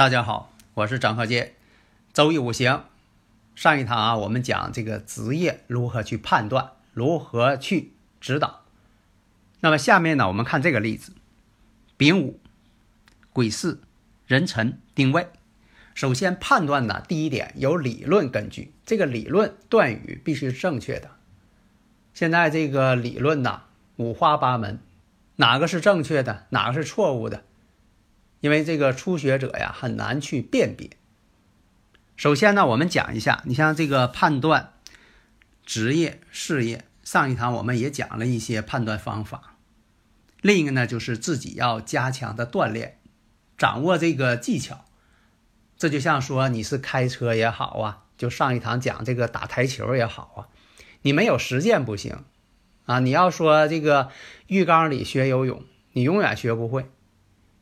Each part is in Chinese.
大家好，我是张和杰。周易五行，上一堂啊，我们讲这个职业如何去判断，如何去指导。那么下面呢，我们看这个例子：丙午、癸巳、壬辰、丁未。首先判断呢，第一点有理论根据，这个理论断语必须是正确的。现在这个理论呢，五花八门，哪个是正确的，哪个是错误的？因为这个初学者呀很难去辨别。首先呢，我们讲一下，你像这个判断职业、事业，上一堂我们也讲了一些判断方法。另一个呢，就是自己要加强的锻炼，掌握这个技巧。这就像说你是开车也好啊，就上一堂讲这个打台球也好啊，你没有实践不行啊。你要说这个浴缸里学游泳，你永远学不会。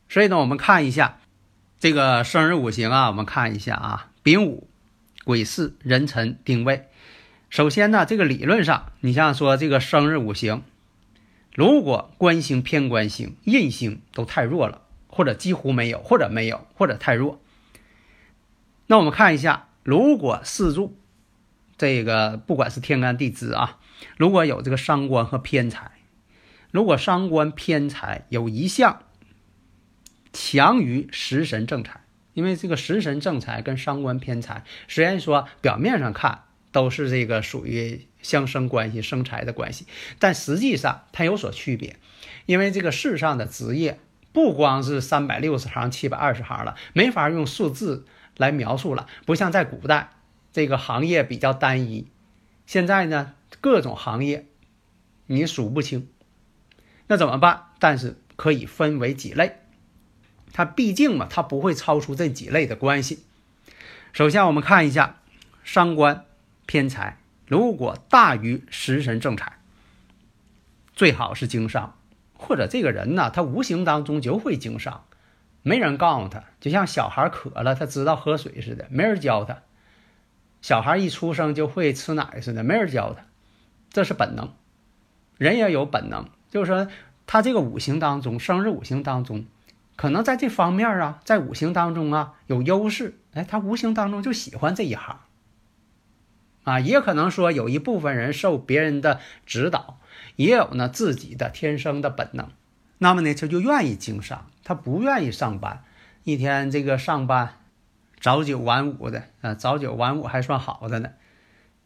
所以呢，我们看一下这个生日五行啊，我们看一下啊，丙午、癸巳、壬辰、丁未。首先呢，这个理论上，你像说这个生日五行，如果官星、偏官星、印星都太弱了，或者几乎没有，或者没有，或者太弱，那我们看一下，如果四柱这个不管是天干地支啊，如果有这个伤官和偏财，如果伤官偏财有一项。强于食神正财，因为这个食神正财跟伤官偏财，虽然说表面上看都是这个属于相生关系、生财的关系，但实际上它有所区别。因为这个世上的职业不光是三百六十行、七百二十行了，没法用数字来描述了。不像在古代，这个行业比较单一，现在呢各种行业你数不清，那怎么办？但是可以分为几类。它毕竟嘛，它不会超出这几类的关系。首先，我们看一下伤官偏财，如果大于食神正财，最好是经商，或者这个人呢，他无形当中就会经商，没人告诉他，就像小孩渴了，他知道喝水似的，没人教他；小孩一出生就会吃奶似的，没人教他，这是本能。人也有本能，就是说他这个五行当中，生日五行当中。可能在这方面啊，在五行当中啊有优势，哎，他无形当中就喜欢这一行，啊，也可能说有一部分人受别人的指导，也有呢自己的天生的本能，那么呢他就愿意经商，他不愿意上班，一天这个上班早九晚五的啊，早九晚五还算好的呢，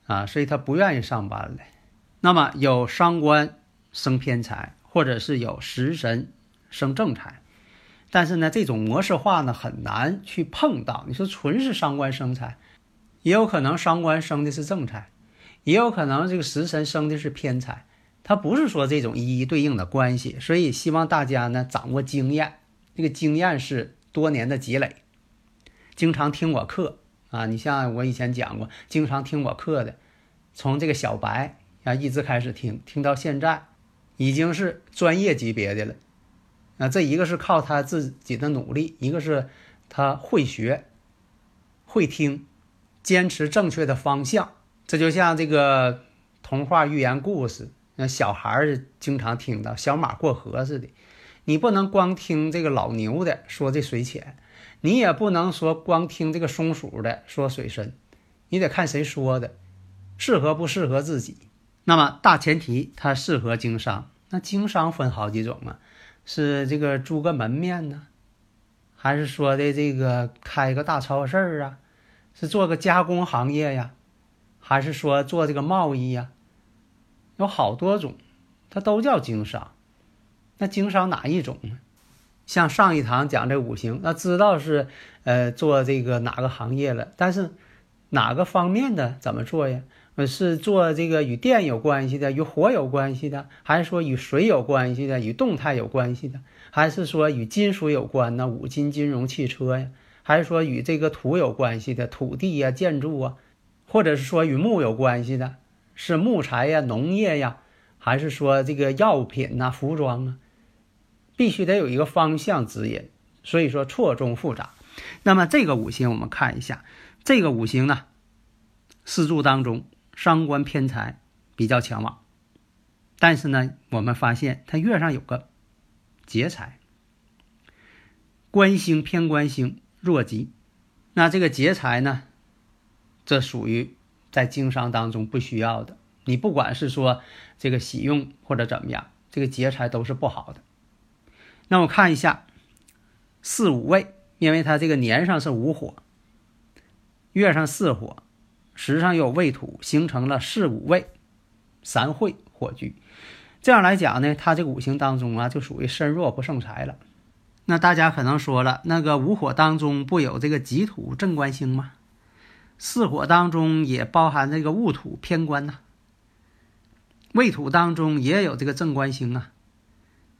啊，所以他不愿意上班了。那么有伤官生偏财，或者是有食神生正财。但是呢，这种模式化呢很难去碰到。你说纯是伤官生财，也有可能伤官生的是正财，也有可能这个食神生的是偏财。它不是说这种一一对应的关系。所以希望大家呢掌握经验，这个经验是多年的积累。经常听我课啊，你像我以前讲过，经常听我课的，从这个小白啊一直开始听，听到现在，已经是专业级别的了。那这一个是靠他自己的努力，一个是他会学、会听、坚持正确的方向。这就像这个童话寓言故事，那小孩儿经常听到“小马过河”似的。你不能光听这个老牛的说这水浅，你也不能说光听这个松鼠的说水深，你得看谁说的，适合不适合自己。那么大前提，它适合经商。那经商分好几种啊。是这个租个门面呢，还是说的这个开个大超市啊？是做个加工行业呀，还是说做这个贸易呀？有好多种，它都叫经商。那经商哪一种呢？像上一堂讲这五行，那知道是呃做这个哪个行业了，但是哪个方面的怎么做呀？是做这个与电有关系的，与火有关系的，还是说与水有关系的，与动态有关系的，还是说与金属有关呢？五金、金融、汽车呀，还是说与这个土有关系的，土地呀、建筑啊，或者是说与木有关系的，是木材呀、农业呀，还是说这个药品呐、服装啊？必须得有一个方向指引，所以说错综复杂。那么这个五行我们看一下，这个五行呢，四柱当中。伤官偏财比较强旺，但是呢，我们发现它月上有个劫财，官星偏官星弱极，那这个劫财呢，这属于在经商当中不需要的。你不管是说这个喜用或者怎么样，这个劫财都是不好的。那我看一下四五位，因为它这个年上是五火，月上四火。时上有未土，形成了四五位三会火局。这样来讲呢，它这个五行当中啊，就属于身弱不胜财了。那大家可能说了，那个五火当中不有这个己土正官星吗？四火当中也包含这个戊土偏官呐。未土当中也有这个正官星啊。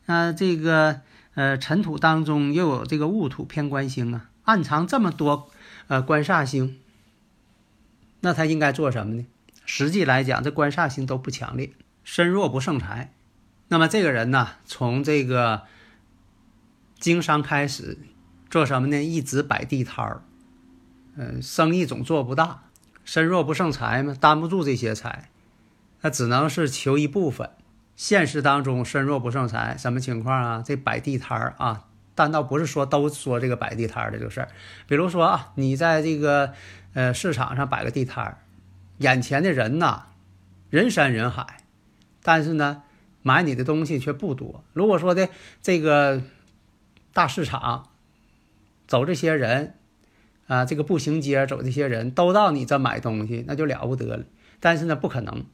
那这个呃辰土当中又有这个戊土偏官星啊，暗藏这么多呃官煞星。那他应该做什么呢？实际来讲，这官煞星都不强烈，身弱不胜财。那么这个人呢，从这个经商开始做什么呢？一直摆地摊儿，嗯，生意总做不大，身弱不胜财嘛，担不住这些财，那只能是求一部分。现实当中身弱不胜财，什么情况啊？这摆地摊儿啊，但倒不是说都说这个摆地摊儿的这个事儿。比如说啊，你在这个。呃，市场上摆个地摊儿，眼前的人呐，人山人海，但是呢，买你的东西却不多。如果说的这个大市场走这些人啊，这个步行街走这些人都到你这买东西，那就了不得了。但是呢，不可能，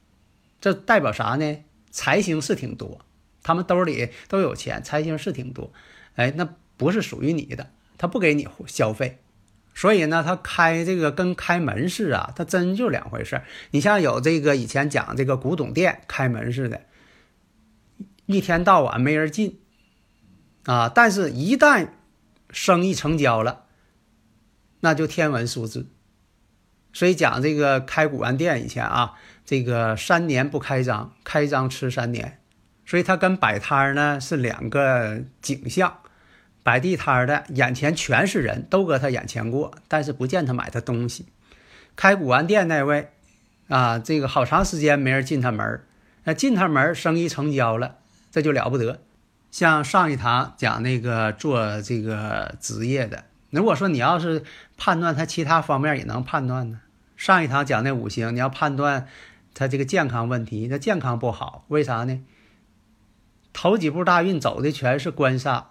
这代表啥呢？财星是挺多，他们兜里都有钱，财星是挺多。哎，那不是属于你的，他不给你消费。所以呢，他开这个跟开门市啊，他真就两回事你像有这个以前讲这个古董店开门似的，一天到晚没人进啊，但是一旦生意成交了，那就天文数字。所以讲这个开古玩店以前啊，这个三年不开张，开张吃三年，所以它跟摆摊呢是两个景象。摆地摊的眼前全是人，都搁他眼前过，但是不见他买他东西。开古玩店那位啊，这个好长时间没人进他门那进他门生意成交了，这就了不得。像上一堂讲那个做这个职业的，如果说你要是判断他其他方面也能判断呢。上一堂讲那五行，你要判断他这个健康问题，那健康不好，为啥呢？头几步大运走的全是官煞。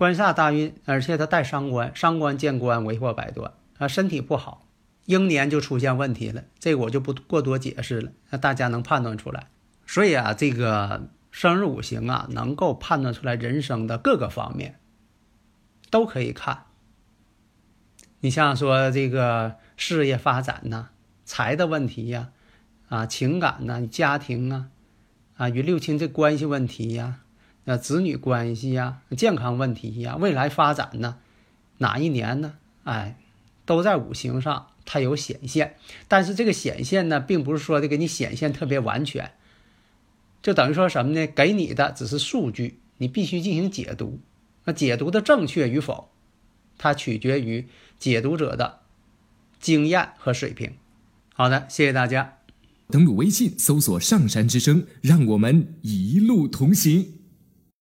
官煞大运，而且他带伤官，伤官见官为祸百端啊，身体不好，英年就出现问题了。这个我就不过多解释了，那大家能判断出来。所以啊，这个生日五行啊，能够判断出来人生的各个方面，都可以看。你像说这个事业发展呐，财的问题呀，啊，情感呐，家庭啊，啊，与六亲这关系问题呀。那子女关系呀，健康问题呀，未来发展呢，哪一年呢？哎，都在五行上它有显现，但是这个显现呢，并不是说的给你显现特别完全，就等于说什么呢？给你的只是数据，你必须进行解读。那解读的正确与否，它取决于解读者的经验和水平。好的，谢谢大家。登录微信，搜索“上山之声”，让我们一路同行。